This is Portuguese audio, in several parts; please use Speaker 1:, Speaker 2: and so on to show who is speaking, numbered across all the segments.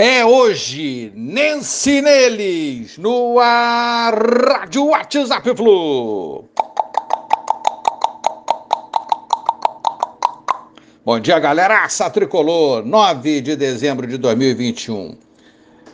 Speaker 1: É hoje, Nense neles, no ar, Rádio WhatsApp Flu. Bom dia, galera. Aça Tricolor, 9 de dezembro de 2021.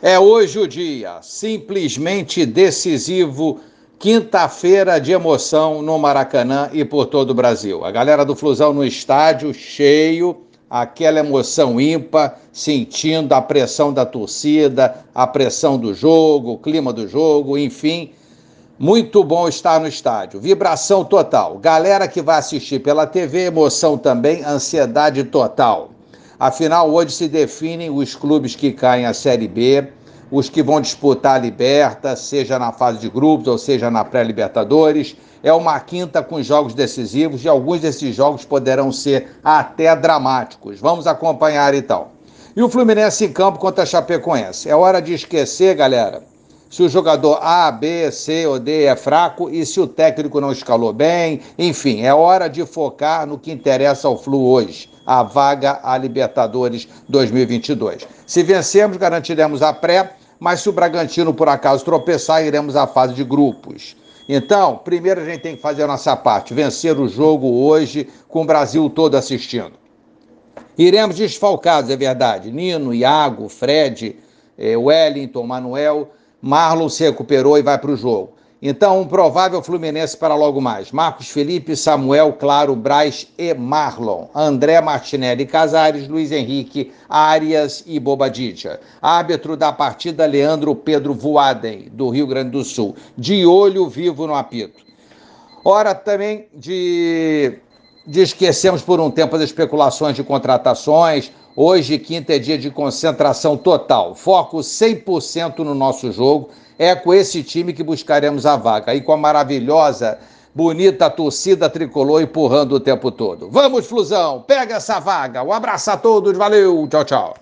Speaker 1: É hoje o dia, simplesmente decisivo, quinta-feira de emoção no Maracanã e por todo o Brasil. A galera do Flusão no estádio, cheio aquela emoção ímpar, sentindo a pressão da torcida, a pressão do jogo, o clima do jogo, enfim. Muito bom estar no estádio. Vibração total. Galera que vai assistir pela TV, emoção também, ansiedade total. Afinal, hoje se definem os clubes que caem à Série B, os que vão disputar a Liberta, seja na fase de grupos ou seja na pré-Libertadores é uma quinta com jogos decisivos e alguns desses jogos poderão ser até dramáticos. Vamos acompanhar então. E o Fluminense em campo contra a Chapecoense. É hora de esquecer, galera, se o jogador A, B, C ou D é fraco e se o técnico não escalou bem. Enfim, é hora de focar no que interessa ao Flu hoje, a vaga à Libertadores 2022. Se vencermos, garantiremos a pré, mas se o Bragantino por acaso tropeçar, iremos à fase de grupos. Então, primeiro a gente tem que fazer a nossa parte, vencer o jogo hoje com o Brasil todo assistindo. Iremos desfalcados, é verdade. Nino, Iago, Fred, eh, Wellington, Manuel, Marlon se recuperou e vai para o jogo. Então, um provável Fluminense para logo mais. Marcos Felipe, Samuel, Claro, Braz e Marlon. André Martinelli Casares, Luiz Henrique, Arias e Bobadilla. Árbitro da partida, Leandro Pedro Voaden, do Rio Grande do Sul. De olho vivo no apito. Hora também de, de esquecermos por um tempo as especulações de contratações. Hoje, quinta, é dia de concentração total. Foco 100% no nosso jogo é com esse time que buscaremos a vaga. E com a maravilhosa, bonita torcida tricolor empurrando o tempo todo. Vamos, Flusão, pega essa vaga. Um abraço a todos, valeu, tchau, tchau.